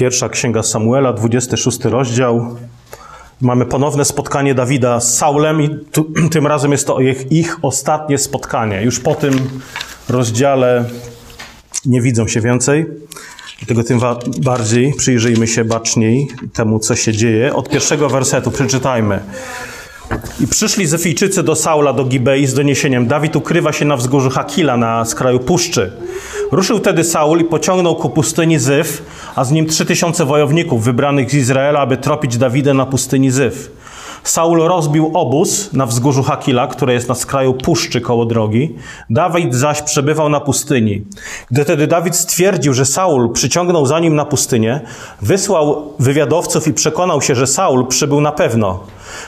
Pierwsza księga Samuela, 26 rozdział. Mamy ponowne spotkanie Dawida z Saulem i tu, tym razem jest to ich, ich ostatnie spotkanie. Już po tym rozdziale nie widzą się więcej. Dlatego tym bardziej przyjrzyjmy się baczniej temu, co się dzieje. Od pierwszego wersetu przeczytajmy. I przyszli Zefijczycy do Saula, do Gibei z doniesieniem. Dawid ukrywa się na wzgórzu Hakila na skraju puszczy. Ruszył wtedy Saul i pociągnął ku pustyni Zyf, a z nim trzy tysiące wojowników wybranych z Izraela, aby tropić Dawida na pustyni Zyf. Saul rozbił obóz na wzgórzu Hakila, które jest na skraju puszczy koło drogi. Dawid zaś przebywał na pustyni. Gdy tedy Dawid stwierdził, że Saul przyciągnął za nim na pustynię, wysłał wywiadowców i przekonał się, że Saul przybył na pewno.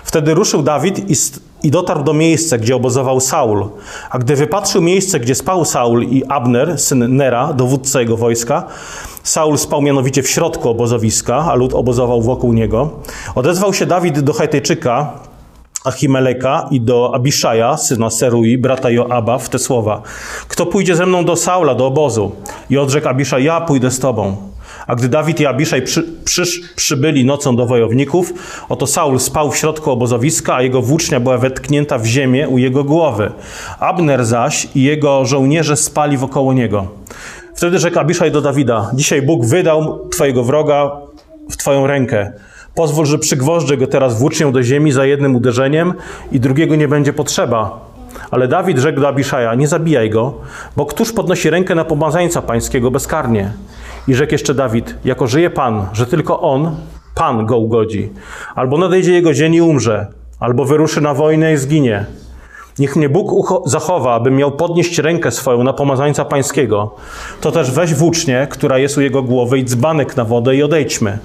Wtedy ruszył Dawid i, i dotarł do miejsca, gdzie obozował Saul. A gdy wypatrzył miejsce, gdzie spał Saul i Abner, syn Nera, dowódca jego wojska, Saul spał mianowicie w środku obozowiska, a lud obozował wokół niego. Odezwał się Dawid do Hetejczyka, Achimeleka i do Abiszaja, syna Serui, brata Joaba, w te słowa. Kto pójdzie ze mną do Saula, do obozu? I odrzekł Abiszaj, ja pójdę z tobą. A gdy Dawid i Abiszaj przy, przybyli nocą do wojowników, oto Saul spał w środku obozowiska, a jego włócznia była wetknięta w ziemię u jego głowy. Abner zaś i jego żołnierze spali wokoło niego. Wtedy rzekł Abiszaj do Dawida, dzisiaj Bóg wydał twojego wroga w twoją rękę. Pozwól, że przygwożdżę go teraz włócznią do ziemi za jednym uderzeniem i drugiego nie będzie potrzeba. Ale Dawid rzekł do Abiszaja, nie zabijaj go, bo któż podnosi rękę na pomazańca pańskiego bezkarnie? I rzekł jeszcze Dawid, jako żyje Pan, że tylko On, Pan go ugodzi. Albo nadejdzie jego dzień i umrze, albo wyruszy na wojnę i zginie. Niech mnie Bóg zachowa, abym miał podnieść rękę swoją na pomazańca pańskiego. To też weź włócznię, która jest u jego głowy i dzbanek na wodę i odejdźmy.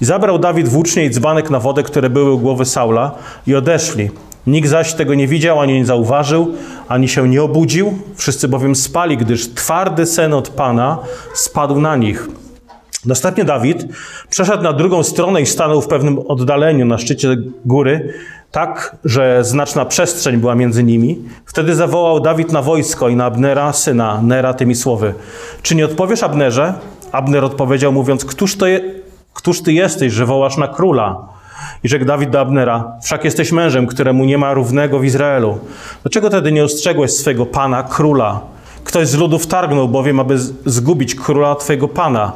I zabrał Dawid włócznie i dzbanek na wodę, które były u głowy Saula i odeszli. Nikt zaś tego nie widział, ani nie zauważył, ani się nie obudził. Wszyscy bowiem spali, gdyż twardy sen od Pana spadł na nich. Następnie Dawid przeszedł na drugą stronę i stanął w pewnym oddaleniu na szczycie góry, tak, że znaczna przestrzeń była między nimi. Wtedy zawołał Dawid na wojsko i na Abnera, syna Nera, tymi słowy. Czy nie odpowiesz, Abnerze? Abner odpowiedział, mówiąc, któż, to je, któż ty jesteś, że wołasz na króla? I rzekł Dawid do Abnera, wszak jesteś mężem, któremu nie ma równego w Izraelu. Dlaczego tedy nie ostrzegłeś swego pana, króla? Ktoś z ludów targnął bowiem, aby zgubić króla twojego pana.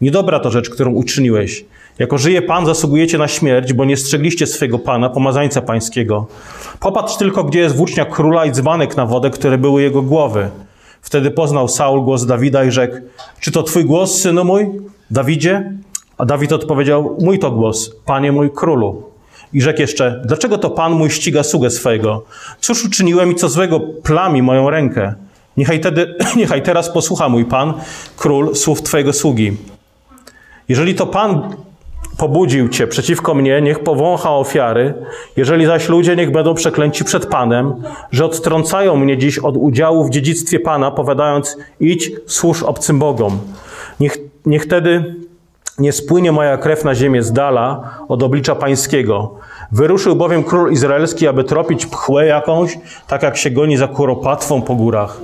Niedobra to rzecz, którą uczyniłeś. Jako żyje Pan, zasługujecie na śmierć, bo nie strzegliście swego Pana, pomazańca pańskiego. Popatrz tylko, gdzie jest włócznia króla i dzbanek na wodę, które były jego głowy. Wtedy poznał Saul głos Dawida i rzekł, czy to twój głos, synu mój, Dawidzie? A Dawid odpowiedział, mój to głos, panie mój królu. I rzekł jeszcze, dlaczego to pan mój ściga sługę swego? Cóż uczyniłem i co złego plami moją rękę? Niechaj, tedy, niechaj teraz posłucha mój pan, król, słów twojego sługi. Jeżeli to pan pobudził cię przeciwko mnie, niech powącha ofiary. Jeżeli zaś ludzie, niech będą przeklęci przed Panem, że odtrącają mnie dziś od udziału w dziedzictwie Pana, powiadając, idź, służ obcym Bogom. Niech, niech tedy nie spłynie moja krew na ziemię z dala od oblicza pańskiego. Wyruszył bowiem król izraelski, aby tropić pchłę jakąś, tak jak się goni za kuropatwą po górach.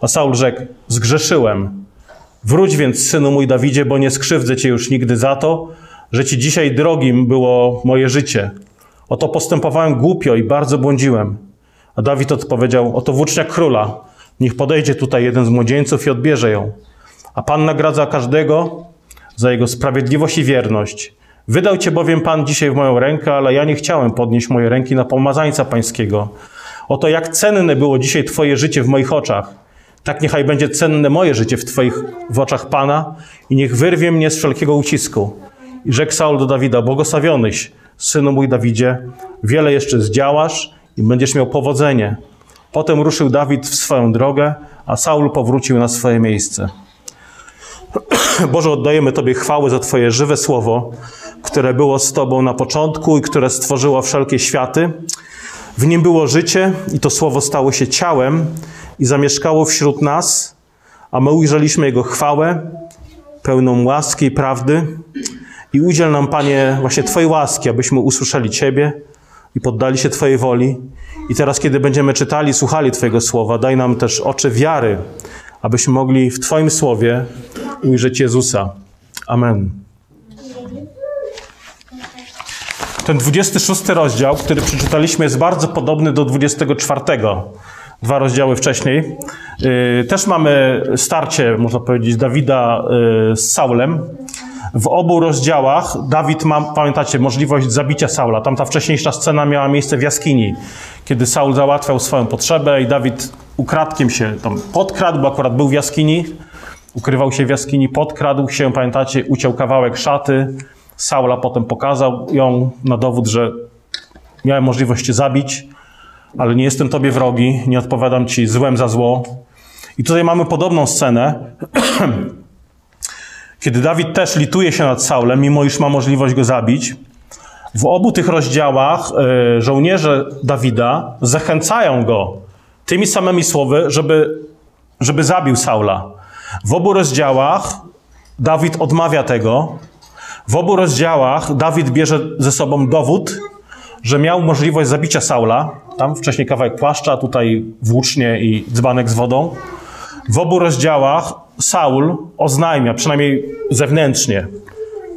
A Saul rzekł, zgrzeszyłem. Wróć więc, synu mój Dawidzie, bo nie skrzywdzę cię już nigdy za to, że ci dzisiaj drogim było moje życie. Oto postępowałem głupio i bardzo błądziłem. A Dawid odpowiedział, oto włócznia króla, niech podejdzie tutaj jeden z młodzieńców i odbierze ją. A Pan nagradza każdego za jego sprawiedliwość i wierność. Wydał cię bowiem Pan dzisiaj w moją rękę, ale ja nie chciałem podnieść mojej ręki na pomazańca pańskiego. Oto jak cenne było dzisiaj Twoje życie w moich oczach. Tak niechaj będzie cenne moje życie w Twoich w oczach Pana i niech wyrwie mnie z wszelkiego ucisku. I rzekł Saul do Dawida, błogosławionyś, synu mój Dawidzie, wiele jeszcze zdziałasz i będziesz miał powodzenie. Potem ruszył Dawid w swoją drogę, a Saul powrócił na swoje miejsce. Boże, oddajemy Tobie chwały za Twoje żywe słowo, które było z Tobą na początku i które stworzyło wszelkie światy. W nim było życie i to słowo stało się ciałem i zamieszkało wśród nas, a my ujrzeliśmy Jego chwałę, pełną łaski i prawdy. I udziel nam, Panie, właśnie Twojej łaski, abyśmy usłyszeli Ciebie i poddali się Twojej woli. I teraz, kiedy będziemy czytali, słuchali Twojego słowa, daj nam też oczy wiary, abyśmy mogli w Twoim słowie ujrzeć Jezusa. Amen. Ten 26 rozdział, który przeczytaliśmy, jest bardzo podobny do 24. Dwa rozdziały wcześniej. Yy, też mamy starcie, można powiedzieć, Dawida yy, z Saulem. W obu rozdziałach Dawid ma, pamiętacie, możliwość zabicia Saula. Tam ta wcześniejsza scena miała miejsce w jaskini, kiedy Saul załatwiał swoją potrzebę i Dawid ukradkiem się tam podkradł, bo akurat był w jaskini, ukrywał się w jaskini, podkradł się, pamiętacie, uciął kawałek szaty. Saula potem pokazał ją na dowód, że miałem możliwość cię zabić, ale nie jestem tobie wrogi, nie odpowiadam ci złem za zło. I tutaj mamy podobną scenę, kiedy Dawid też lituje się nad Saulem, mimo iż ma możliwość go zabić. W obu tych rozdziałach e, żołnierze Dawida zachęcają go tymi samymi słowy, żeby, żeby zabił Saula. W obu rozdziałach Dawid odmawia tego. W obu rozdziałach Dawid bierze ze sobą dowód, że miał możliwość zabicia Saula. Tam wcześniej kawałek płaszcza, tutaj włócznie i dzbanek z wodą. W obu rozdziałach Saul oznajmia, przynajmniej zewnętrznie,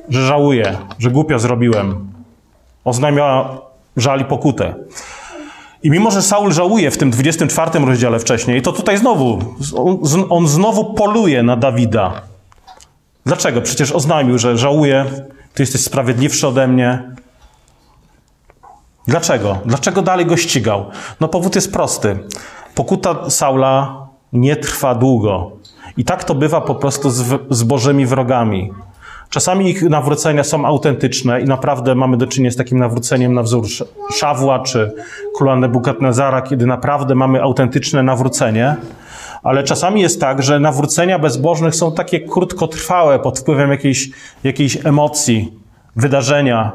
że żałuje, że głupio zrobiłem. Oznajmia żal i pokutę. I mimo, że Saul żałuje w tym 24 rozdziale wcześniej, to tutaj znowu, on, on znowu poluje na Dawida. Dlaczego? Przecież oznajmił, że żałuje, ty jesteś sprawiedliwszy ode mnie. Dlaczego? Dlaczego dalej go ścigał? No powód jest prosty. Pokuta Saula nie trwa długo. I tak to bywa po prostu z, z Bożymi wrogami. Czasami ich nawrócenia są autentyczne i naprawdę mamy do czynienia z takim nawróceniem na wzór Szawła czy króla Nebukadnezara, kiedy naprawdę mamy autentyczne nawrócenie. Ale czasami jest tak, że nawrócenia bezbożnych są takie krótkotrwałe pod wpływem jakiejś, jakiejś emocji, wydarzenia.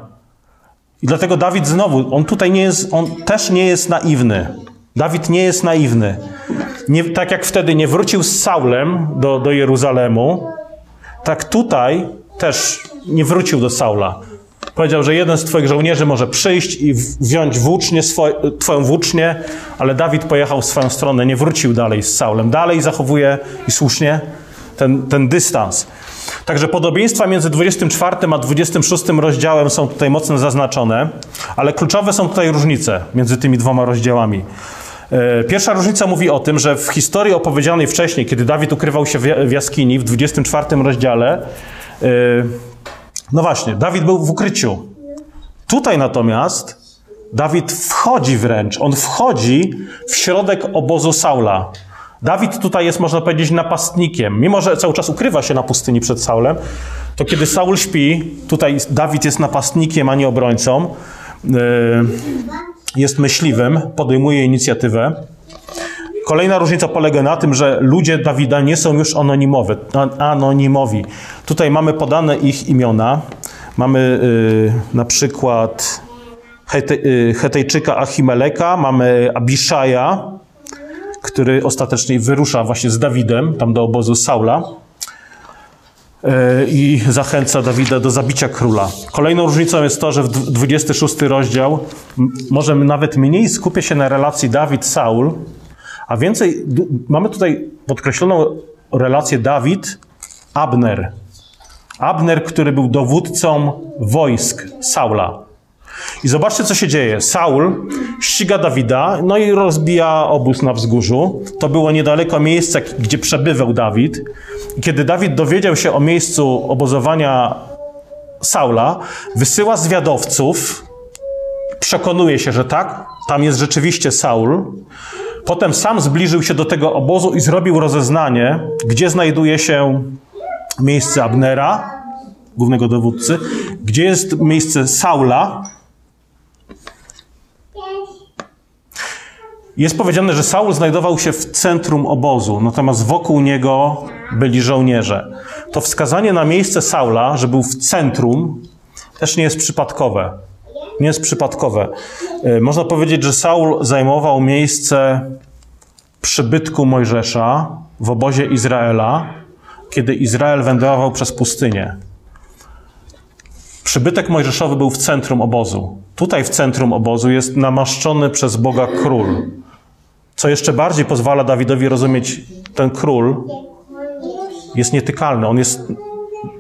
I dlatego Dawid znowu, on tutaj nie jest, on też nie jest naiwny. Dawid nie jest naiwny. Nie, tak jak wtedy nie wrócił z Saulem do, do Jeruzalemu, tak tutaj też nie wrócił do Saula. Powiedział, że jeden z twoich żołnierzy może przyjść i wziąć włócznie, swoje, twoją włócznię, ale Dawid pojechał w swoją stronę, nie wrócił dalej z Saulem. Dalej zachowuje i słusznie ten, ten dystans. Także podobieństwa między 24 a 26 rozdziałem są tutaj mocno zaznaczone, ale kluczowe są tutaj różnice między tymi dwoma rozdziałami. E, pierwsza różnica mówi o tym, że w historii opowiedzianej wcześniej, kiedy Dawid ukrywał się w jaskini w 24 rozdziale, e, no właśnie, Dawid był w ukryciu. Tutaj natomiast Dawid wchodzi wręcz, on wchodzi w środek obozu Saula. Dawid tutaj jest, można powiedzieć, napastnikiem. Mimo, że cały czas ukrywa się na pustyni przed Saulem, to kiedy Saul śpi, tutaj Dawid jest napastnikiem, a nie obrońcą. E, jest myśliwym, podejmuje inicjatywę. Kolejna różnica polega na tym, że ludzie Dawida nie są już anonimowi. anonimowi. Tutaj mamy podane ich imiona. Mamy y, na przykład y, Hetejczyka Achimeleka, mamy Abiszaja, który ostatecznie wyrusza właśnie z Dawidem, tam do obozu Saula. E, i zachęca Dawida do zabicia króla. Kolejną różnicą jest to, że w 26 rozdział może nawet mniej skupia się na relacji Dawid-Saul, a więcej mamy tutaj podkreśloną relację Dawid-Abner. Abner, który był dowódcą wojsk Saula. I zobaczcie, co się dzieje. Saul ściga Dawida, no i rozbija obóz na wzgórzu. To było niedaleko miejsca, gdzie przebywał Dawid. I kiedy Dawid dowiedział się o miejscu obozowania Saula, wysyła zwiadowców, przekonuje się, że tak, tam jest rzeczywiście Saul. Potem sam zbliżył się do tego obozu i zrobił rozeznanie, gdzie znajduje się miejsce Abnera, głównego dowódcy, gdzie jest miejsce Saula, Jest powiedziane, że Saul znajdował się w centrum obozu, natomiast wokół niego byli żołnierze. To wskazanie na miejsce Saula, że był w centrum, też nie jest przypadkowe. Nie jest przypadkowe. E, można powiedzieć, że Saul zajmował miejsce przybytku Mojżesza w obozie Izraela, kiedy Izrael wędrował przez pustynię. Przybytek Mojżeszowy był w centrum obozu. Tutaj w centrum obozu jest namaszczony przez Boga król. Co jeszcze bardziej pozwala Dawidowi rozumieć, ten król jest nietykalny. On jest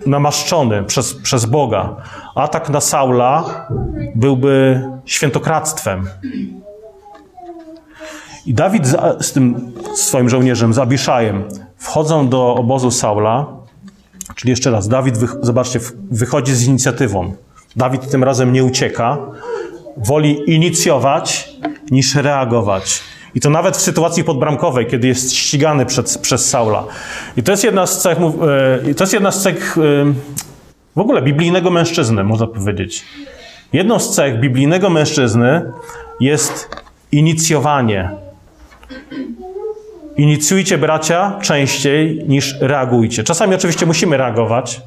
namaszczony przez, przez Boga. Atak na Saula byłby świętokradztwem. I Dawid z, z tym swoim żołnierzem, z Abiszajem, wchodzą do obozu Saula, czyli jeszcze raz, Dawid, zobaczcie, wychodzi z inicjatywą. Dawid tym razem nie ucieka, woli inicjować niż reagować. I to nawet w sytuacji podbramkowej, kiedy jest ścigany przed, przez Saula. I to jest jedna z cech, e, to jest jedna z cech e, w ogóle biblijnego mężczyzny, można powiedzieć. Jedną z cech biblijnego mężczyzny jest inicjowanie. Inicjujcie bracia częściej niż reagujcie. Czasami oczywiście musimy reagować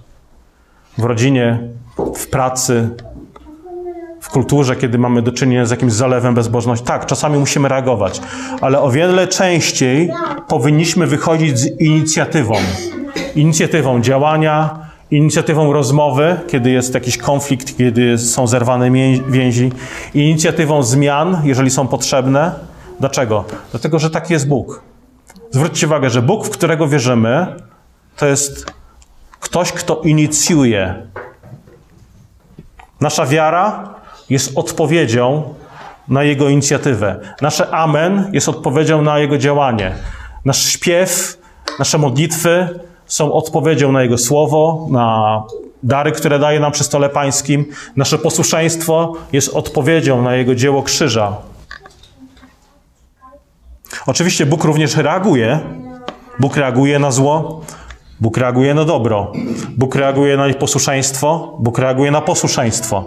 w rodzinie, w pracy, kulturze, kiedy mamy do czynienia z jakimś zalewem bezbożności. Tak, czasami musimy reagować, ale o wiele częściej powinniśmy wychodzić z inicjatywą. Inicjatywą działania, inicjatywą rozmowy, kiedy jest jakiś konflikt, kiedy są zerwane więzi, inicjatywą zmian, jeżeli są potrzebne. Dlaczego? Dlatego, że taki jest Bóg. Zwróćcie uwagę, że Bóg, w którego wierzymy, to jest ktoś, kto inicjuje. Nasza wiara jest odpowiedzią na Jego inicjatywę. Nasze Amen jest odpowiedzią na Jego działanie. Nasz śpiew, nasze modlitwy są odpowiedzią na Jego słowo, na dary, które daje nam przy stole pańskim. Nasze posłuszeństwo jest odpowiedzią na Jego dzieło krzyża. Oczywiście Bóg również reaguje. Bóg reaguje na zło, Bóg reaguje na dobro. Bóg reaguje na posłuszeństwo, Bóg reaguje na posłuszeństwo.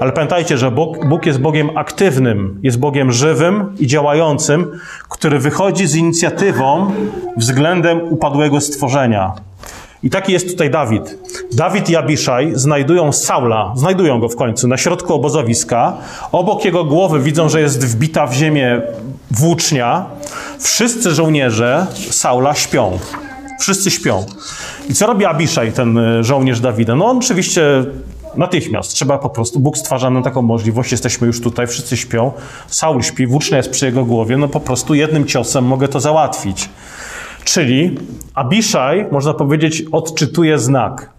Ale pamiętajcie, że Bóg, Bóg jest Bogiem aktywnym, jest Bogiem żywym i działającym, który wychodzi z inicjatywą względem upadłego stworzenia. I taki jest tutaj Dawid. Dawid i Abiszaj znajdują Saula, znajdują go w końcu na środku obozowiska. Obok jego głowy widzą, że jest wbita w ziemię włócznia. Wszyscy żołnierze Saula śpią. Wszyscy śpią. I co robi Abiszaj, ten e, żołnierz Dawida? No on oczywiście natychmiast. Trzeba po prostu, Bóg stwarza nam taką możliwość, jesteśmy już tutaj, wszyscy śpią, Saul śpi, włócznia jest przy jego głowie, no po prostu jednym ciosem mogę to załatwić. Czyli Abiszaj, można powiedzieć, odczytuje znak.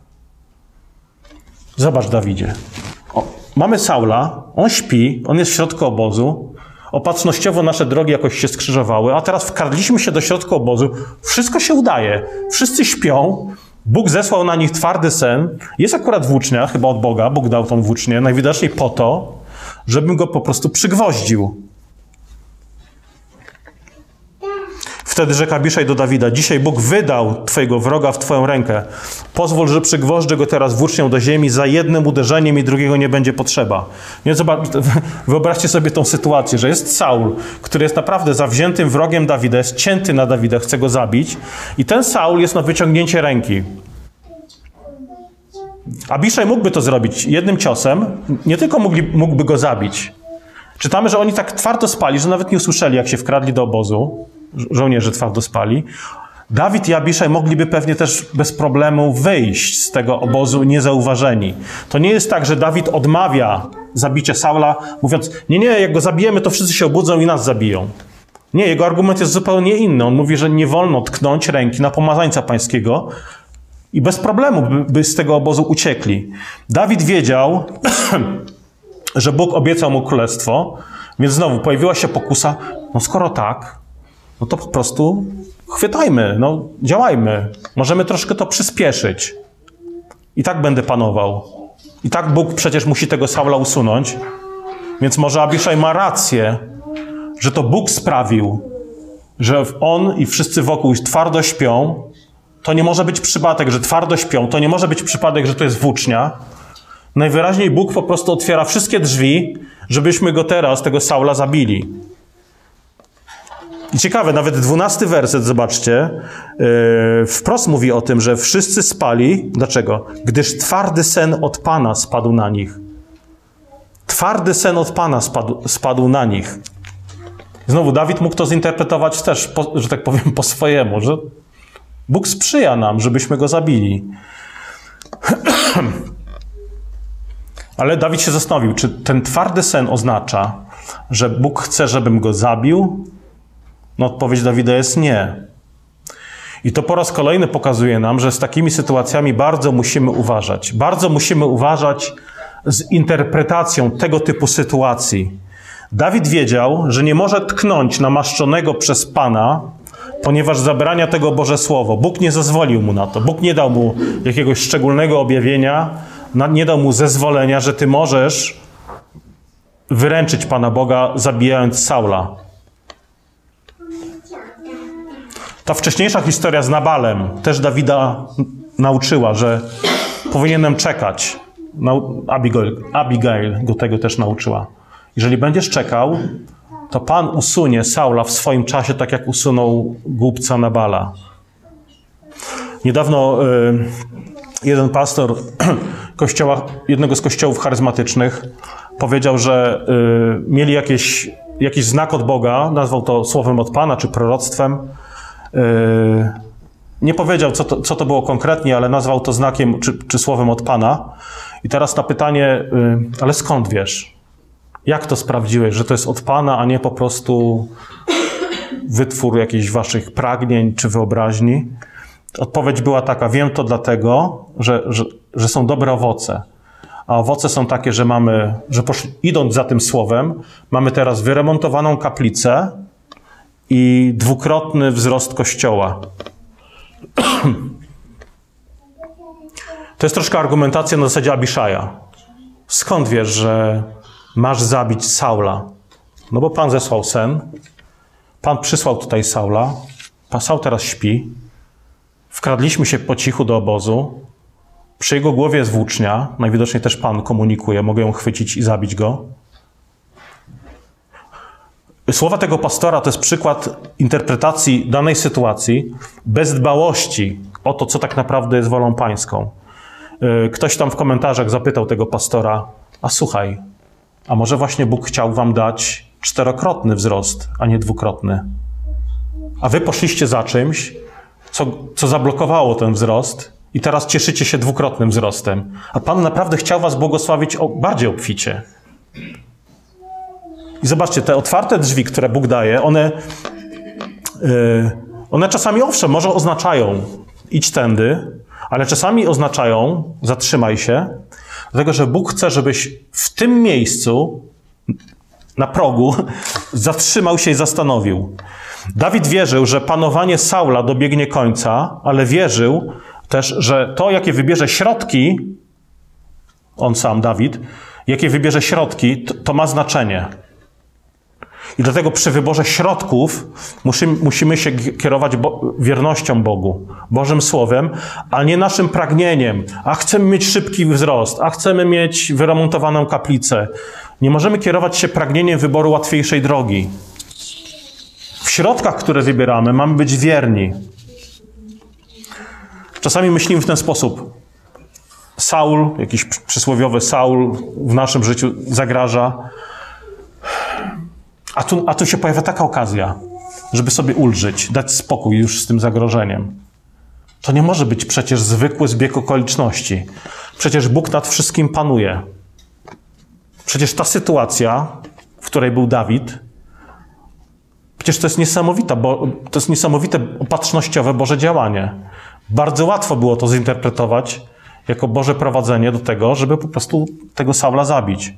Zobacz, Dawidzie. O, mamy Saula, on śpi, on jest w środku obozu, Opatrznościowo nasze drogi jakoś się skrzyżowały, a teraz wkradliśmy się do środka obozu. Wszystko się udaje. Wszyscy śpią. Bóg zesłał na nich twardy sen. Jest akurat włócznia, chyba od Boga. Bóg dał tą włócznię, najwidoczniej po to, żebym go po prostu przygwoździł. Wtedy rzekł Abiszaj do Dawida, dzisiaj Bóg wydał twojego wroga w twoją rękę. Pozwól, że przygwożdżę go teraz włócznią do ziemi, za jednym uderzeniem i drugiego nie będzie potrzeba. Więc wyobraźcie sobie tą sytuację, że jest Saul, który jest naprawdę zawziętym wrogiem Dawida, jest cięty na Dawida, chce go zabić i ten Saul jest na wyciągnięcie ręki. Abiszaj mógłby to zrobić jednym ciosem, nie tylko mógłby, mógłby go zabić. Czytamy, że oni tak twardo spali, że nawet nie usłyszeli, jak się wkradli do obozu żołnierze twardo spali. Dawid i Abiszaj mogliby pewnie też bez problemu wyjść z tego obozu niezauważeni. To nie jest tak, że Dawid odmawia zabicia Saula, mówiąc: Nie, nie, jak go zabijemy, to wszyscy się obudzą i nas zabiją. Nie, jego argument jest zupełnie inny. On mówi, że nie wolno tknąć ręki na pomazańca pańskiego i bez problemu by, by z tego obozu uciekli. Dawid wiedział, że Bóg obiecał mu królestwo, więc znowu pojawiła się pokusa: No skoro tak, no to po prostu chwytajmy, no działajmy. Możemy troszkę to przyspieszyć. I tak będę panował. I tak Bóg przecież musi tego Saula usunąć. Więc może Abiszaj ma rację, że to Bóg sprawił, że on i wszyscy wokół twardo śpią. To nie może być przypadek, że twardo śpią. To nie może być przypadek, że to jest włócznia. Najwyraźniej Bóg po prostu otwiera wszystkie drzwi, żebyśmy go teraz, tego Saula, zabili. I ciekawe, nawet dwunasty werset, zobaczcie, yy, wprost mówi o tym, że wszyscy spali. Dlaczego? Gdyż twardy sen od Pana spadł na nich. Twardy sen od Pana spadł, spadł na nich. Znowu, Dawid mógł to zinterpretować też, po, że tak powiem, po swojemu, że Bóg sprzyja nam, żebyśmy go zabili. Ale Dawid się zastanowił, czy ten twardy sen oznacza, że Bóg chce, żebym go zabił, no odpowiedź Dawida jest nie. I to po raz kolejny pokazuje nam, że z takimi sytuacjami bardzo musimy uważać. Bardzo musimy uważać z interpretacją tego typu sytuacji. Dawid wiedział, że nie może tknąć namaszczonego przez Pana, ponieważ zabrania tego Boże Słowo. Bóg nie zezwolił mu na to. Bóg nie dał mu jakiegoś szczególnego objawienia, nie dał mu zezwolenia, że ty możesz wyręczyć Pana Boga, zabijając Saula. Ta wcześniejsza historia z Nabalem też Dawida nauczyła, że powinienem czekać. Abigail, Abigail go tego też nauczyła. Jeżeli będziesz czekał, to Pan usunie Saula w swoim czasie, tak jak usunął głupca Nabala. Niedawno y, jeden pastor kościoła, jednego z kościołów charyzmatycznych powiedział, że y, mieli jakieś, jakiś znak od Boga, nazwał to słowem od Pana czy proroctwem. Y, nie powiedział, co to, co to było konkretnie, ale nazwał to znakiem czy, czy słowem od Pana. I teraz na pytanie, y, ale skąd wiesz? Jak to sprawdziłeś, że to jest od Pana, a nie po prostu wytwór jakichś waszych pragnień czy wyobraźni? Odpowiedź była taka: Wiem to dlatego, że, że, że są dobre owoce. A owoce są takie, że mamy, że poszli, idąc za tym słowem, mamy teraz wyremontowaną kaplicę i dwukrotny wzrost kościoła. To jest troszkę argumentacja na zasadzie Abiszaja. Skąd wiesz, że masz zabić Saula? No bo Pan zesłał sen, Pan przysłał tutaj Saula, Pan Saul teraz śpi, wkradliśmy się po cichu do obozu, przy jego głowie jest włócznia, najwidoczniej też Pan komunikuje, mogę ją chwycić i zabić go. Słowa tego pastora to jest przykład interpretacji danej sytuacji bez dbałości o to, co tak naprawdę jest wolą pańską. Y, ktoś tam w komentarzach zapytał tego pastora, a słuchaj, a może właśnie Bóg chciał wam dać czterokrotny wzrost, a nie dwukrotny? A wy poszliście za czymś, co, co zablokowało ten wzrost i teraz cieszycie się dwukrotnym wzrostem. A Pan naprawdę chciał was błogosławić bardziej obficie. I zobaczcie, te otwarte drzwi, które Bóg daje, one, yy, one czasami owszem, może oznaczają idź tędy, ale czasami oznaczają zatrzymaj się, dlatego że Bóg chce, żebyś w tym miejscu, na progu, zatrzymał się i zastanowił. Dawid wierzył, że panowanie Saula dobiegnie końca, ale wierzył też, że to, jakie wybierze środki, on sam, Dawid, jakie wybierze środki, to, to ma znaczenie. I dlatego przy wyborze środków musimy, musimy się kierować bo, wiernością Bogu, Bożym Słowem, a nie naszym pragnieniem. A chcemy mieć szybki wzrost, a chcemy mieć wyremontowaną kaplicę. Nie możemy kierować się pragnieniem wyboru łatwiejszej drogi. W środkach, które wybieramy, mamy być wierni. Czasami myślimy w ten sposób. Saul, jakiś przysłowiowy Saul w naszym życiu zagraża. A tu, a tu się pojawia taka okazja, żeby sobie ulżyć, dać spokój już z tym zagrożeniem. To nie może być przecież zwykły zbieg okoliczności. Przecież Bóg nad wszystkim panuje. Przecież ta sytuacja, w której był Dawid, przecież to jest niesamowite, bo to jest niesamowite opatrznościowe Boże działanie. Bardzo łatwo było to zinterpretować jako Boże prowadzenie do tego, żeby po prostu tego Saula zabić.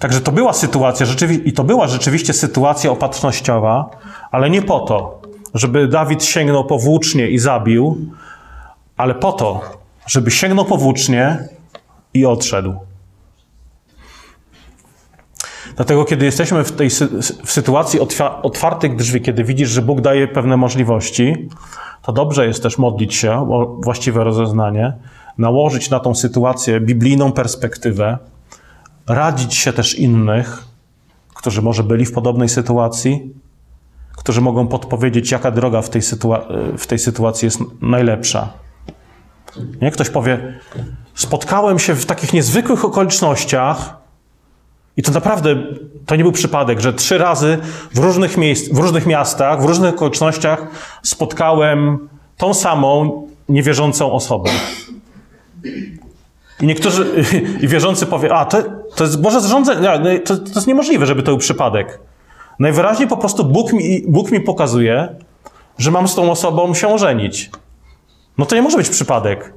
Także to była sytuacja, i to była rzeczywiście sytuacja opatrznościowa, ale nie po to, żeby Dawid sięgnął po włócznie i zabił, ale po to, żeby sięgnął po włócznie i odszedł. Dlatego, kiedy jesteśmy w tej w sytuacji otwartych drzwi, kiedy widzisz, że Bóg daje pewne możliwości, to dobrze jest też modlić się o właściwe rozeznanie, nałożyć na tą sytuację biblijną perspektywę, radzić się też innych, którzy może byli w podobnej sytuacji, którzy mogą podpowiedzieć, jaka droga w tej, sytua w tej sytuacji jest najlepsza. Nie? Ktoś powie, spotkałem się w takich niezwykłych okolicznościach, i to naprawdę, to nie był przypadek, że trzy razy w różnych, miejsc, w różnych miastach, w różnych okolicznościach spotkałem tą samą niewierzącą osobę. I niektórzy, i wierzący powie, a to, to jest Boże zarządzenie, to, to jest niemożliwe, żeby to był przypadek. Najwyraźniej po prostu Bóg mi, Bóg mi pokazuje, że mam z tą osobą się ożenić. No to nie może być przypadek.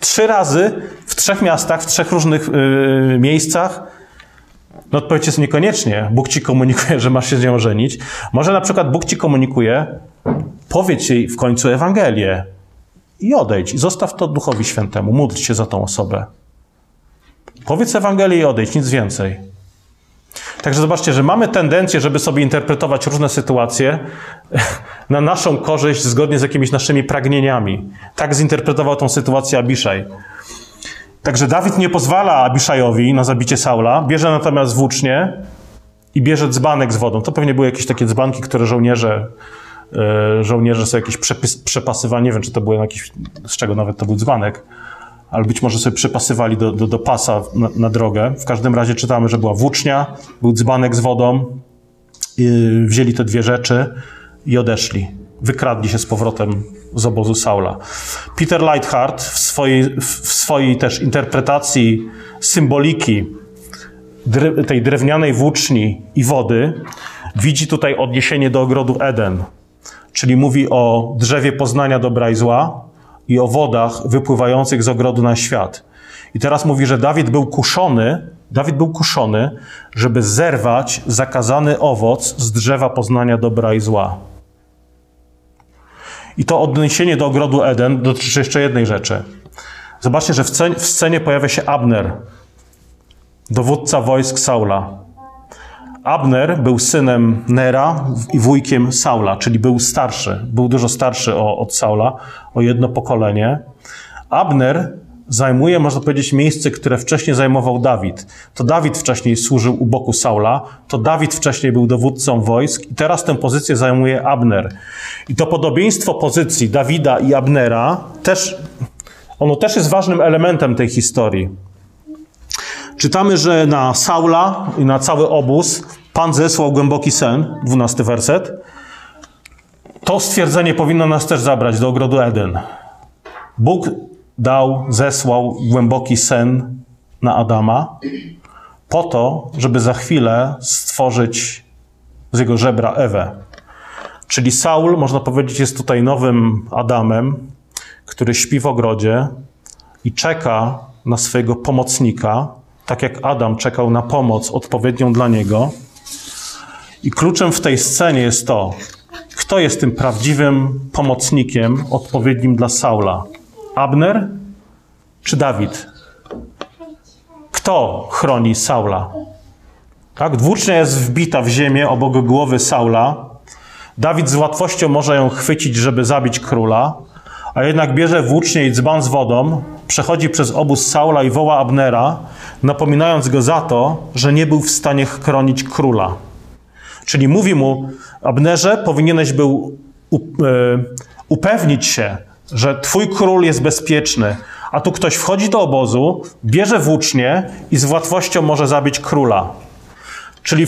Trzy razy w trzech miastach, w trzech różnych yy, miejscach. No odpowiedź jest niekoniecznie. Bóg ci komunikuje, że masz się z nią ożenić. Może na przykład Bóg ci komunikuje, powiedz jej w końcu Ewangelię i odejdź. I zostaw to Duchowi Świętemu. Módl się za tą osobę. Powiedz Ewangelię i odejdź, nic więcej. Także zobaczcie, że mamy tendencję, żeby sobie interpretować różne sytuacje na naszą korzyść, zgodnie z jakimiś naszymi pragnieniami. Tak zinterpretował tą sytuację Abiszaj. Także Dawid nie pozwala Abiszajowi na zabicie Saula, bierze natomiast włócznie i bierze dzbanek z wodą. To pewnie były jakieś takie dzbanki, które żołnierze, e, żołnierze sobie jakieś przepis, przepasywali. Nie wiem, czy to było jakiś, z czego nawet to był dzbanek ale być może sobie przypasywali do, do, do pasa na, na, drogę. W każdym razie czytamy, że była włócznia, był dzbanek z wodą, wzięli te dwie rzeczy i odeszli. Wykradli się z powrotem z obozu Saula. Peter Lighthart w swojej, w swojej też interpretacji symboliki tej drewnianej włóczni i wody widzi tutaj odniesienie do ogrodu Eden, czyli mówi o drzewie poznania dobra i zła, i o wodach wypływających z ogrodu na świat. I teraz mówi, że Dawid był kuszony, Dawid był kuszony, żeby zerwać zakazany owoc z drzewa poznania dobra i zła. I to odniesienie do ogrodu Eden dotyczy jeszcze jednej rzeczy. Zobaczcie, że w, w scenie pojawia się Abner, dowódca wojsk Saula. Abner był synem Nera i wujkiem Saula, czyli był starszy, był dużo starszy od Saula, o jedno pokolenie. Abner zajmuje, można powiedzieć, miejsce, które wcześniej zajmował Dawid. To Dawid wcześniej służył u boku Saula, to Dawid wcześniej był dowódcą wojsk i teraz tę pozycję zajmuje Abner. I to podobieństwo pozycji Dawida i Abnera też, ono też jest ważnym elementem tej historii. Czytamy, że na Saula i na cały obóz Pan zesłał głęboki sen, dwunasty werset. To stwierdzenie powinno nas też zabrać do ogrodu Eden. Bóg dał, zesłał głęboki sen na Adama po to, żeby za chwilę stworzyć z jego żebra Ewę. Czyli Saul, można powiedzieć, jest tutaj nowym Adamem, który śpi w ogrodzie i czeka na swojego pomocnika, tak jak Adam czekał na pomoc odpowiednią dla niego. I kluczem w tej scenie jest to, kto jest tym prawdziwym pomocnikiem odpowiednim dla Saula? Abner czy Dawid? Kto chroni Saula? Tak, dwócznia jest wbita w ziemię obok głowy Saula. Dawid z łatwością może ją chwycić, żeby zabić króla, a jednak bierze włócznie i dzban z wodą, przechodzi przez obóz Saula i woła Abnera, napominając go za to, że nie był w stanie chronić króla. Czyli mówi mu, Abnerze, powinieneś był e, upewnić się, że twój król jest bezpieczny, a tu ktoś wchodzi do obozu, bierze włócznie i z łatwością może zabić króla. Czyli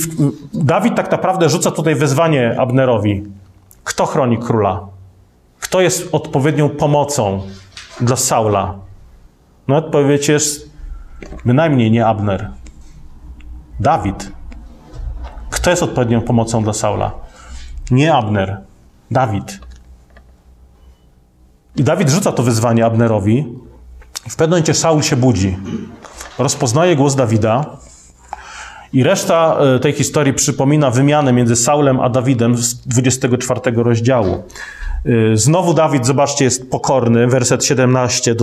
Dawid tak naprawdę rzuca tutaj wezwanie Abnerowi. Kto chroni króla? Kto jest odpowiednią pomocą dla Saula? No odpowiedź jest bynajmniej nie Abner. Dawid. Kto jest odpowiednią pomocą dla Saula? Nie Abner, Dawid. I Dawid rzuca to wyzwanie Abnerowi. W pewnym momencie Saul się budzi. Rozpoznaje głos Dawida. I reszta e, tej historii przypomina wymianę między Saulem a Dawidem z 24 rozdziału. E, znowu Dawid, zobaczcie, jest pokorny, werset 17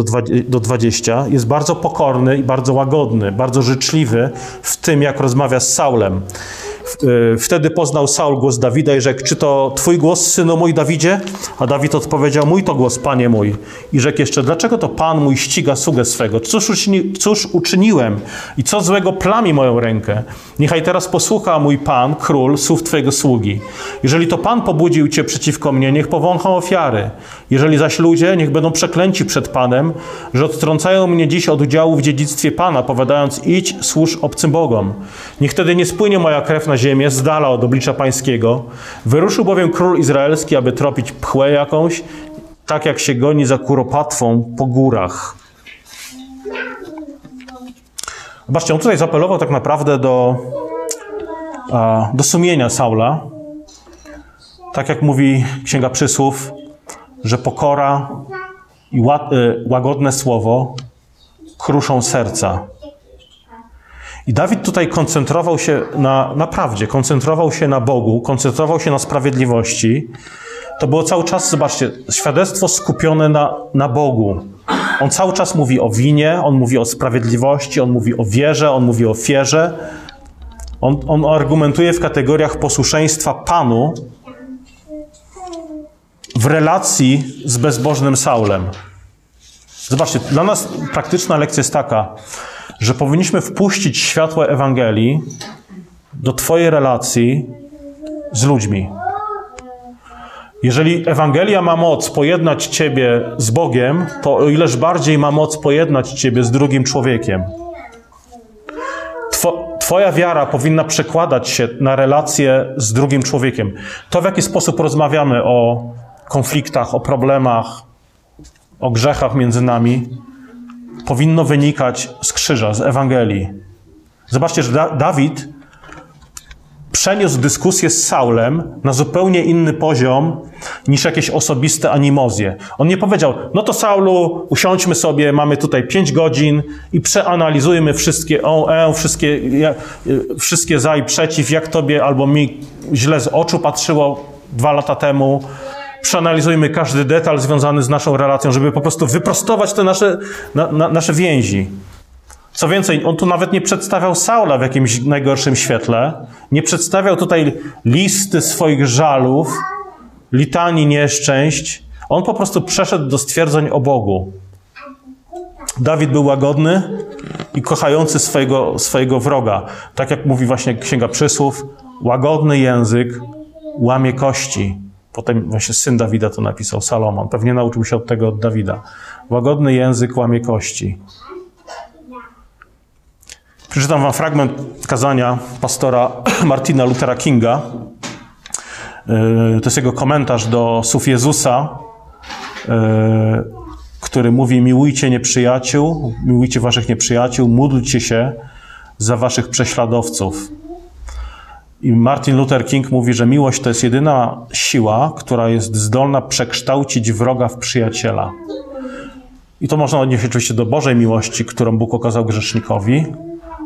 do 20. Jest bardzo pokorny i bardzo łagodny, bardzo życzliwy w tym, jak rozmawia z Saulem. E, wtedy poznał Saul głos Dawida i rzekł, czy to twój głos, synu mój Dawidzie? A Dawid odpowiedział, mój to głos, panie mój. I rzekł jeszcze, dlaczego to pan mój ściga sługę swego? Cóż, uczyni, cóż uczyniłem i co złego plami moją rękę? Niechaj teraz posłucha mój pan, król, słów twojego sługi. Jeżeli to pan pobudził cię przeciwko mnie, niech powąchą ofiary. Jeżeli zaś ludzie, niech będą przeklęci przed panem, że odtrącają mnie dziś od udziału w dziedzictwie pana, powiadając, idź, służ obcym bogom. Niech wtedy nie spłynie moja krew na ziemię, z dala od oblicza pańskiego. Wyruszył bowiem król izraelski, aby tropić pchłę jakąś, tak jak się goni za kuropatwą po górach. Zobaczcie, on tutaj zapelował tak naprawdę do, do sumienia Saula Tak jak mówi Księga Przysłów, że pokora i y, łagodne słowo kruszą serca. I Dawid tutaj koncentrował się na, na prawdzie, koncentrował się na Bogu, koncentrował się na sprawiedliwości. To było cały czas, zobaczcie, świadectwo skupione na, na Bogu. On cały czas mówi o winie, on mówi o sprawiedliwości, on mówi o wierze, on mówi o ofierze. On, on argumentuje w kategoriach posłuszeństwa Panu w relacji z bezbożnym Saulem. Zobaczcie, dla nas praktyczna lekcja jest taka, że powinniśmy wpuścić światło Ewangelii do Twojej relacji z ludźmi. Jeżeli Ewangelia ma moc pojednać Ciebie z Bogiem, to o ileż bardziej ma moc pojednać Ciebie z drugim człowiekiem. Twoja wiara powinna przekładać się na relacje z drugim człowiekiem. To, w jaki sposób rozmawiamy o konfliktach, o problemach, o grzechach między nami, powinno wynikać z krzyża, z Ewangelii. Zobaczcie, że da Dawid przeniósł dyskusję z Saulem na zupełnie inny poziom niż jakieś osobiste animozje. On nie powiedział, no to Saulu, usiądźmy sobie, mamy tutaj pięć godzin i przeanalizujmy wszystkie o, e, wszystkie, wszystkie za i przeciw, jak tobie albo mi źle z oczu patrzyło dwa lata temu, przeanalizujmy każdy detal związany z naszą relacją, żeby po prostu wyprostować te nasze, na, na, nasze więzi. Co więcej, on tu nawet nie przedstawiał Saula w jakimś najgorszym świetle. Nie przedstawiał tutaj listy swoich żalów, litanii nieszczęść. On po prostu przeszedł do stwierdzeń o Bogu. Dawid był łagodny i kochający swojego, swojego wroga. Tak jak mówi właśnie Księga Przysłów, łagodny język łamie kości. Potem właśnie syn Dawida to napisał, Salomon. Pewnie nauczył się od tego od Dawida. Łagodny język łamie kości. Przeczytam wam fragment kazania pastora Martina Luthera Kinga. E, to jest jego komentarz do słów Jezusa, e, który mówi: Miłujcie nieprzyjaciół, miłujcie waszych nieprzyjaciół, módlcie się za waszych prześladowców. I Martin Luther King mówi, że miłość to jest jedyna siła, która jest zdolna przekształcić wroga w przyjaciela. I to można odnieść oczywiście do Bożej miłości, którą Bóg okazał grzesznikowi,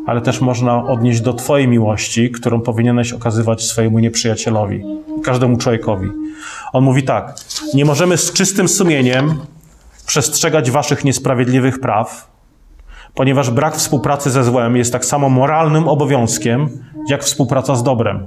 ale też można odnieść do Twojej miłości, którą powinieneś okazywać swojemu nieprzyjacielowi, każdemu człowiekowi. On mówi tak: Nie możemy z czystym sumieniem przestrzegać Waszych niesprawiedliwych praw, ponieważ brak współpracy ze złem jest tak samo moralnym obowiązkiem, jak współpraca z dobrem.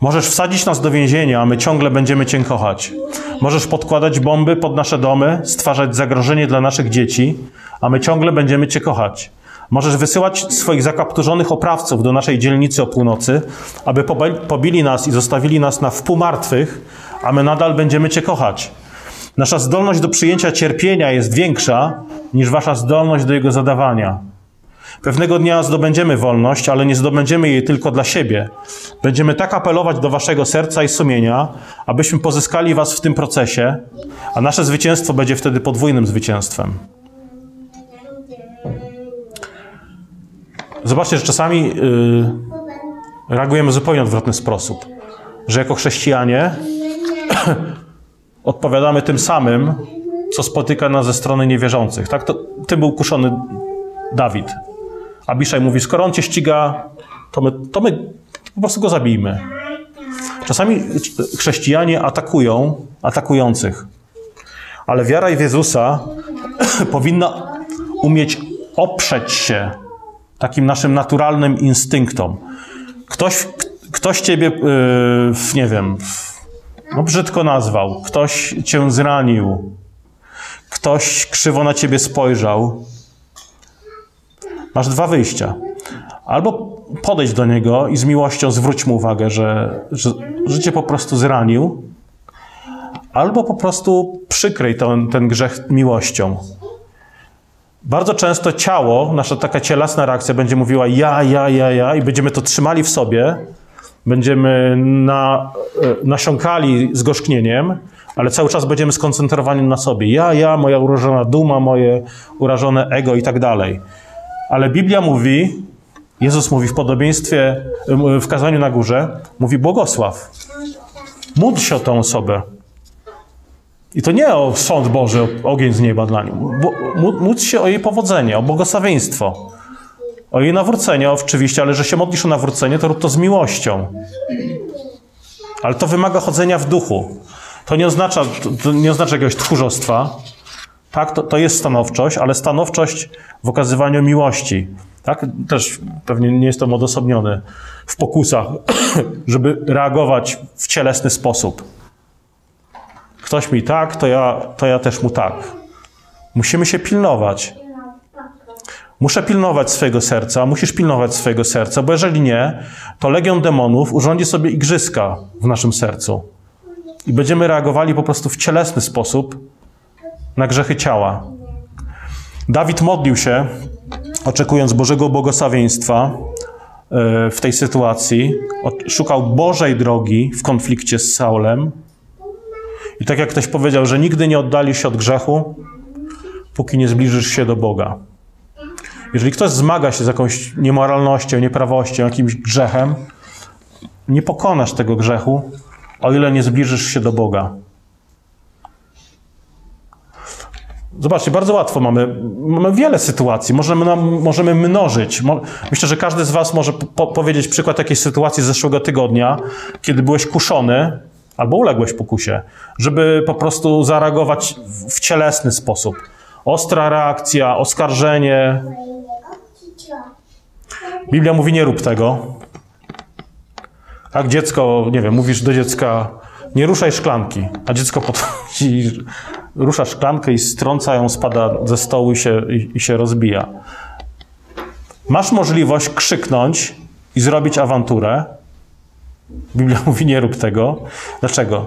Możesz wsadzić nas do więzienia, a my ciągle będziemy Cię kochać. Możesz podkładać bomby pod nasze domy, stwarzać zagrożenie dla naszych dzieci, a my ciągle będziemy Cię kochać. Możesz wysyłać swoich zakapturzonych oprawców do naszej dzielnicy o północy, aby pobili nas i zostawili nas na wpół martwych, a my nadal będziemy Cię kochać. Nasza zdolność do przyjęcia cierpienia jest większa niż Wasza zdolność do jego zadawania. Pewnego dnia zdobędziemy wolność, ale nie zdobędziemy jej tylko dla siebie. Będziemy tak apelować do Waszego serca i sumienia, abyśmy pozyskali Was w tym procesie, a nasze zwycięstwo będzie wtedy podwójnym zwycięstwem. Zobaczcie, że czasami yy, reagujemy w zupełnie odwrotny sposób. Że jako chrześcijanie odpowiadamy tym samym, co spotyka nas ze strony niewierzących. Tak? To, tym był kuszony Dawid. Abiszaj mówi, skoro on cię ściga, to my, to my po prostu go zabijmy. Czasami chrześcijanie atakują atakujących. Ale wiara w Jezusa powinna umieć oprzeć się takim naszym naturalnym instynktom. Ktoś, ktoś ciebie, yy, nie wiem, no brzydko nazwał, ktoś cię zranił, ktoś krzywo na ciebie spojrzał. Masz dwa wyjścia. Albo podejść do niego i z miłością zwróć mu uwagę, że, że, że cię po prostu zranił, albo po prostu przykryj ten, ten grzech miłością. Bardzo często ciało, nasza taka cielesna reakcja będzie mówiła ja, ja, ja, ja i będziemy to trzymali w sobie, będziemy na, e, nasiąkali zgorzknieniem, ale cały czas będziemy skoncentrowani na sobie. Ja, ja, moja urażona duma, moje urażone ego i tak dalej. Ale Biblia mówi, Jezus mówi w podobieństwie, w kazaniu na górze, mówi błogosław. Módl się o tę osobę. I to nie o sąd Boży, o ogień z nieba dla niej. Módl się o jej powodzenie, o błogosławieństwo, o jej nawrócenie, oczywiście, ale że się modlisz o nawrócenie, to rób to z miłością. Ale to wymaga chodzenia w duchu. To nie oznacza, to nie oznacza jakiegoś tchórzostwa. Tak, to, to jest stanowczość, ale stanowczość w okazywaniu miłości. Tak? Też pewnie nie jestem odosobniony w pokusach, żeby reagować w cielesny sposób. Ktoś mi tak, to ja, to ja też mu tak. Musimy się pilnować. Muszę pilnować swojego serca, musisz pilnować swojego serca, bo jeżeli nie, to legion demonów urządzi sobie igrzyska w naszym sercu. I będziemy reagowali po prostu w cielesny sposób na grzechy ciała. Dawid modlił się, oczekując Bożego błogosławieństwa e, w tej sytuacji. Szukał Bożej drogi w konflikcie z Saulem. I tak jak ktoś powiedział, że nigdy nie oddalisz się od grzechu, póki nie zbliżysz się do Boga. Jeżeli ktoś zmaga się z jakąś niemoralnością, nieprawością, jakimś grzechem, nie pokonasz tego grzechu, o ile nie zbliżysz się do Boga. Zobaczcie, bardzo łatwo mamy, mamy wiele sytuacji, możemy, możemy mnożyć. Myślę, że każdy z Was może po powiedzieć przykład jakiejś sytuacji z zeszłego tygodnia, kiedy byłeś kuszony albo uległeś pokusie, żeby po prostu zareagować w cielesny sposób. Ostra reakcja, oskarżenie. Biblia mówi: nie rób tego. Tak, dziecko, nie wiem, mówisz do dziecka, nie ruszaj szklanki, a dziecko podchodzi, rusza szklankę i strąca ją, spada ze stołu i się, i, i się rozbija. Masz możliwość krzyknąć i zrobić awanturę. Biblia mówi, nie rób tego. Dlaczego?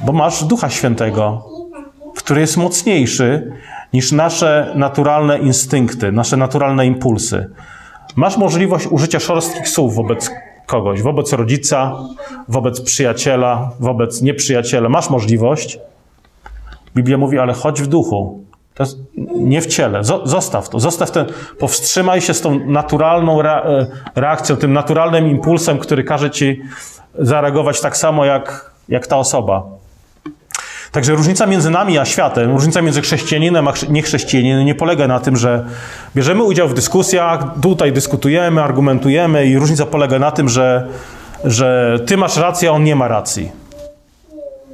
Bo masz Ducha Świętego, który jest mocniejszy niż nasze naturalne instynkty, nasze naturalne impulsy. Masz możliwość użycia szorstkich słów wobec kogoś, wobec rodzica, wobec przyjaciela, wobec nieprzyjaciela. Masz możliwość. Biblia mówi, ale chodź w duchu. Jest nie w ciele. Zostaw to. Zostaw ten, powstrzymaj się z tą naturalną e, reakcją, tym naturalnym impulsem, który każe ci zareagować tak samo jak, jak ta osoba. Także różnica między nami a światem, różnica między chrześcijaninem a niechrześcijaninem nie polega na tym, że bierzemy udział w dyskusjach, tutaj dyskutujemy, argumentujemy i różnica polega na tym, że, że ty masz rację, a on nie ma racji.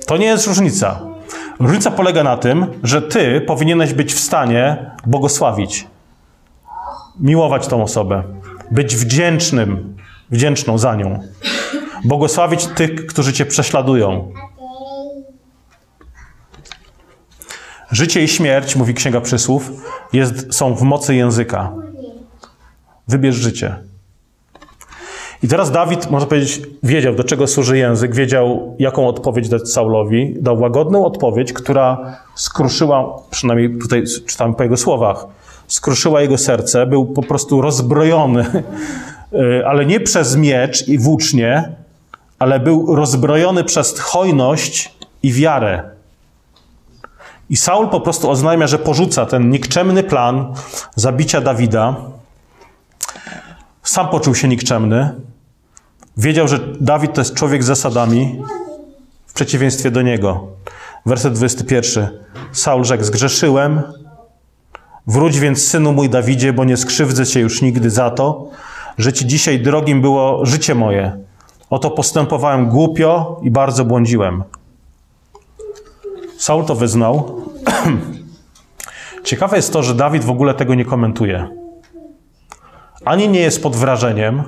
To nie jest różnica. Różnica polega na tym, że ty powinieneś być w stanie błogosławić, miłować tą osobę, być wdzięcznym, wdzięczną za nią, błogosławić tych, którzy cię prześladują, Życie i śmierć, mówi Księga Przysłów, jest, są w mocy języka. Wybierz życie. I teraz Dawid, można powiedzieć, wiedział, do czego służy język, wiedział, jaką odpowiedź dać Saulowi. Dał łagodną odpowiedź, która skruszyła, przynajmniej tutaj czytamy po jego słowach, skruszyła jego serce. Był po prostu rozbrojony, ale nie przez miecz i włócznie, ale był rozbrojony przez hojność i wiarę. I Saul po prostu oznajmia, że porzuca ten nikczemny plan zabicia Dawida. Sam poczuł się nikczemny. Wiedział, że Dawid to jest człowiek z zasadami, w przeciwieństwie do niego. Werset 21. Saul rzekł: Zgrzeszyłem. Wróć więc, synu mój Dawidzie, bo nie skrzywdzę cię już nigdy za to, że ci dzisiaj drogim było życie moje. Oto postępowałem głupio i bardzo błądziłem. Saul to wyznał. Ciekawe jest to, że Dawid w ogóle tego nie komentuje. Ani nie jest pod wrażeniem,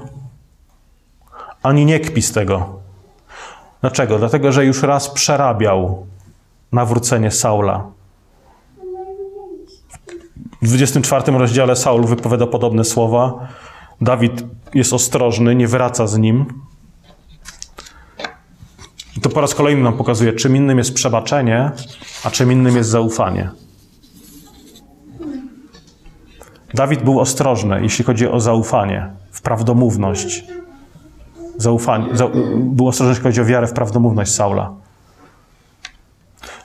ani nie kpi z tego. Dlaczego? Dlatego, że już raz przerabiał nawrócenie Saula. W 24 rozdziale Saul wypowiada podobne słowa. Dawid jest ostrożny, nie wraca z nim. To po raz kolejny nam pokazuje, czym innym jest przebaczenie, a czym innym jest zaufanie. Dawid był ostrożny, jeśli chodzi o zaufanie, w prawdomówność. Zaufanie, za, był ostrożny, jeśli chodzi o wiarę w prawdomówność Saula.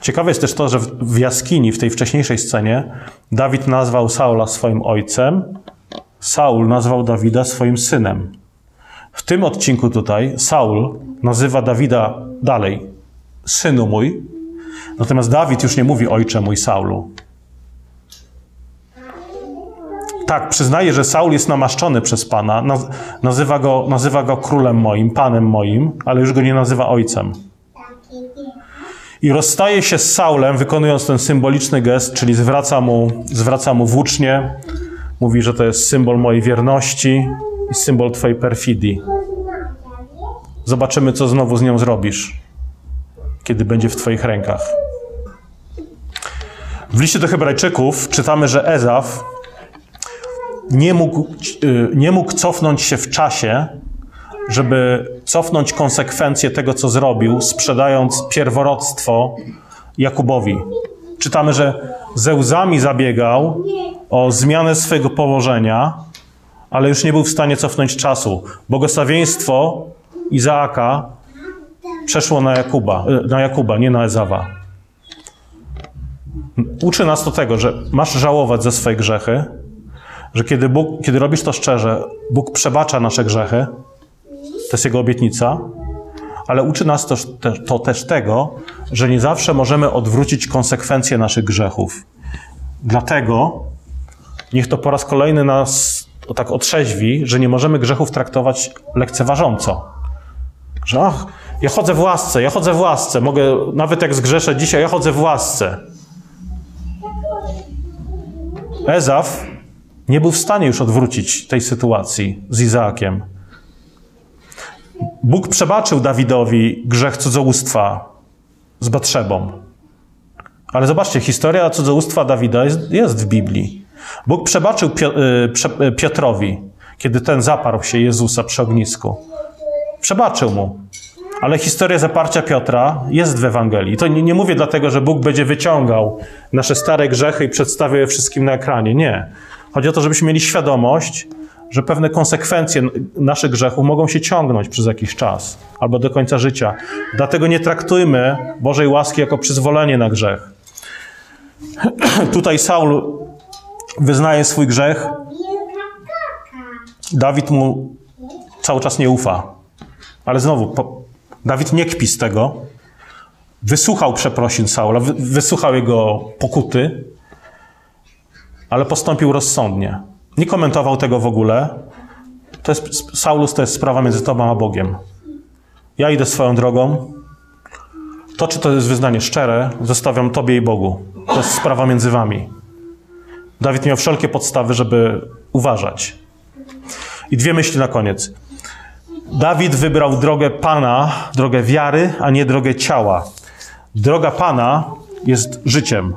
Ciekawe jest też to, że w, w jaskini, w tej wcześniejszej scenie, Dawid nazwał Saula swoim ojcem, Saul nazwał Dawida swoim synem. W tym odcinku tutaj Saul nazywa Dawida dalej synu mój. Natomiast Dawid już nie mówi ojcze mój Saulu. Tak, przyznaje, że Saul jest namaszczony przez Pana, nazywa go, nazywa go królem moim, panem moim, ale już go nie nazywa ojcem. I rozstaje się z Saulem, wykonując ten symboliczny gest, czyli zwraca mu, zwraca mu włócznie, mówi, że to jest symbol mojej wierności i symbol twojej perfidii. Zobaczymy, co znowu z nią zrobisz, kiedy będzie w twoich rękach. W liście do Hebrajczyków czytamy, że Ezaf nie mógł, y, nie mógł cofnąć się w czasie, żeby cofnąć konsekwencje tego, co zrobił, sprzedając pierworodstwo Jakubowi. Czytamy, że ze łzami zabiegał o zmianę swojego położenia, ale już nie był w stanie cofnąć czasu. Błogosławieństwo Izaaka przeszło na Jakuba, y, na Jakuba, nie na Ezawa. Uczy nas to tego, że masz żałować za swoje grzechy, że kiedy, Bóg, kiedy robisz to szczerze, Bóg przebacza nasze grzechy, to jest Jego obietnica, ale uczy nas to, to też tego, że nie zawsze możemy odwrócić konsekwencje naszych grzechów. Dlatego niech to po raz kolejny nas tak otrzeźwi, że nie możemy grzechów traktować lekceważąco. Że ach, ja chodzę w łasce, ja chodzę w łasce, mogę, nawet jak zgrzeszę dzisiaj, ja chodzę w łasce. Ezaf nie był w stanie już odwrócić tej sytuacji z Izaakiem. Bóg przebaczył Dawidowi grzech cudzołóstwa z Batrzebą. Ale zobaczcie, historia cudzołóstwa Dawida jest, jest w Biblii. Bóg przebaczył y, y, Piotrowi, kiedy ten zaparł się Jezusa przy ognisku. Przebaczył mu. Ale historia zaparcia Piotra jest w Ewangelii. To nie, nie, mówię dlatego, że Bóg będzie wyciągał nasze stare grzechy i przedstawiał je wszystkim na ekranie. Nie. Chodzi o to, żebyśmy mieli świadomość, że pewne konsekwencje naszych grzechów mogą się ciągnąć przez jakiś czas albo do końca życia. Dlatego nie traktujmy Bożej łaski jako przyzwolenie na grzech. Tutaj Saul wyznaje swój grzech. Dawid mu cały czas nie ufa. Ale znowu, Dawid nie kpi z tego. Wysłuchał przeprosin Saula, wysłuchał jego pokuty, ale postąpił rozsądnie. Nie komentował tego w ogóle. To jest, Saulus to jest sprawa między tobą a Bogiem. Ja idę swoją drogą. To, czy to jest wyznanie szczere, zostawiam tobie i Bogu. To jest sprawa między wami. Dawid miał wszelkie podstawy, żeby uważać. I dwie myśli na koniec. Dawid wybrał drogę Pana, drogę wiary, a nie drogę ciała. Droga Pana jest życiem.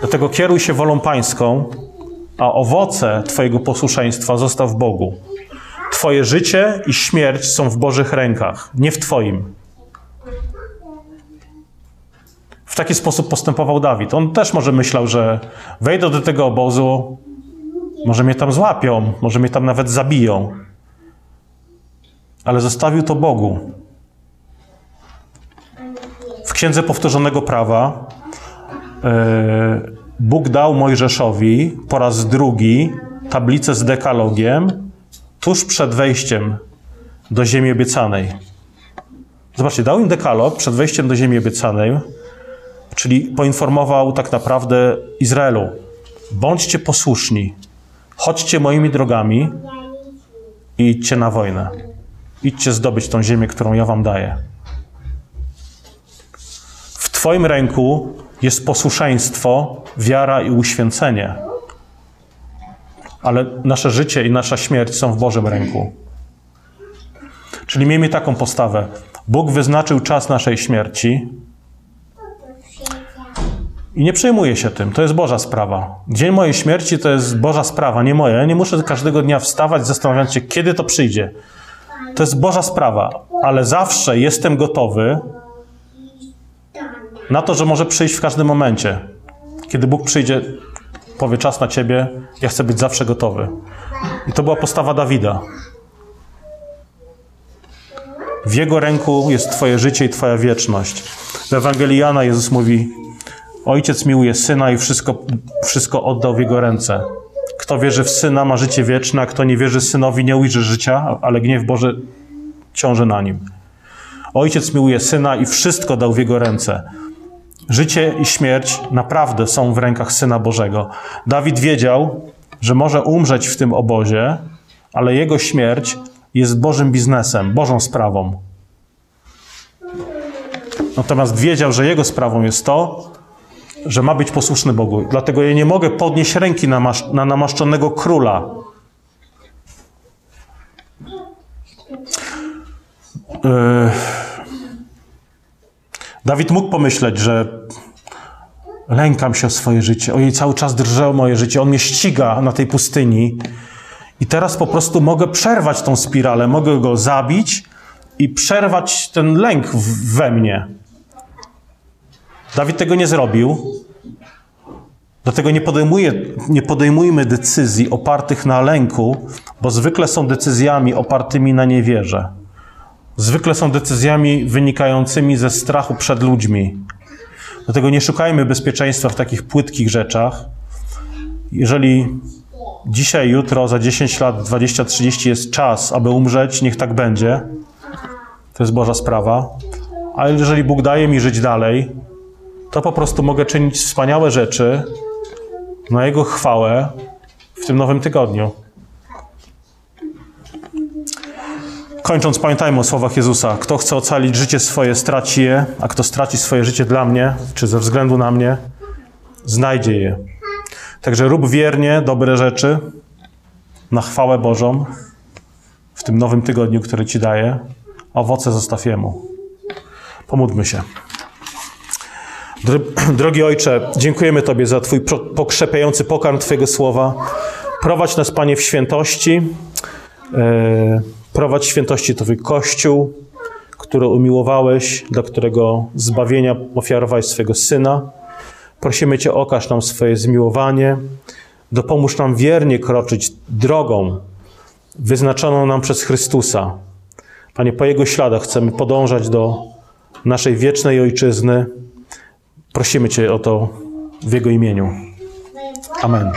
Dlatego kieruj się wolą Pańską, a owoce Twojego posłuszeństwa zostaw Bogu. Twoje życie i śmierć są w Bożych rękach, nie w Twoim. W taki sposób postępował Dawid. On też może myślał, że wejdę do tego obozu, może mnie tam złapią, może mnie tam nawet zabiją. Ale zostawił to Bogu. W Księdze Powtórzonego Prawa yy, Bóg dał Mojżeszowi po raz drugi tablicę z dekalogiem tuż przed wejściem do ziemi obiecanej. Zobaczcie, dał im dekalog przed wejściem do ziemi obiecanej, czyli poinformował tak naprawdę Izraelu: bądźcie posłuszni, chodźcie moimi drogami i idźcie na wojnę. Idźcie zdobyć tą ziemię, którą ja wam daję. W Twoim ręku jest posłuszeństwo, wiara i uświęcenie. Ale nasze życie i nasza śmierć są w Bożym ręku. Czyli miejmy taką postawę. Bóg wyznaczył czas naszej śmierci i nie przejmuję się tym. To jest Boża sprawa. Dzień mojej śmierci to jest Boża sprawa, nie moja. Ja nie muszę każdego dnia wstawać, zastanawiać się, kiedy to przyjdzie. To jest Boża sprawa, ale zawsze jestem gotowy na to, że może przyjść w każdym momencie. Kiedy Bóg przyjdzie, powie czas na ciebie, ja chcę być zawsze gotowy. I to była postawa Dawida. W jego ręku jest Twoje życie i Twoja wieczność. W Ewangelii Jana Jezus mówi: Ojciec miłuje syna i wszystko, wszystko oddał w jego ręce. Kto wierzy w syna, ma życie wieczne, a kto nie wierzy synowi, nie ujrzy życia, ale gniew Boży ciąży na nim. Ojciec miłuje syna i wszystko dał w jego ręce. Życie i śmierć naprawdę są w rękach syna Bożego. Dawid wiedział, że może umrzeć w tym obozie, ale jego śmierć jest Bożym biznesem, Bożą sprawą. Natomiast wiedział, że jego sprawą jest to, że ma być posłuszny Bogu. Dlatego ja nie mogę podnieść ręki na, masz, na namaszczonego króla. Yy. Dawid mógł pomyśleć, że lękam się o swoje życie. Ojej, cały czas drże moje życie. On mnie ściga na tej pustyni. I teraz po prostu mogę przerwać tą spiralę. Mogę go zabić i przerwać ten lęk we mnie. Dawid tego nie zrobił. Dlatego nie, podejmuje, nie podejmujmy decyzji opartych na lęku, bo zwykle są decyzjami opartymi na niewierze. Zwykle są decyzjami wynikającymi ze strachu przed ludźmi. Dlatego nie szukajmy bezpieczeństwa w takich płytkich rzeczach. Jeżeli dzisiaj, jutro, za 10 lat, 20, 30 jest czas, aby umrzeć, niech tak będzie. To jest Boża sprawa. Ale jeżeli Bóg daje mi żyć dalej, to po prostu mogę czynić wspaniałe rzeczy na Jego chwałę w tym nowym tygodniu. Kończąc, pamiętajmy o słowach Jezusa. Kto chce ocalić życie swoje, straci je, a kto straci swoje życie dla mnie, czy ze względu na mnie, znajdzie je. Także rób wiernie dobre rzeczy na chwałę Bożą w tym nowym tygodniu, który Ci daje. Owoce zostaw Jemu. Pomódlmy się. Drogi Ojcze, dziękujemy Tobie za Twój pokrzepiający pokarm Twojego słowa. Prowadź nas, Panie, w świętości. E, prowadź świętości Twój Kościół, który umiłowałeś, dla którego zbawienia ofiarowałeś swojego Syna. Prosimy Cię, okaż nam swoje zmiłowanie. Dopomóż nam wiernie kroczyć drogą wyznaczoną nam przez Chrystusa. Panie, po Jego śladach chcemy podążać do naszej wiecznej Ojczyzny. Prosimy Cię o to w Jego imieniu. Amen.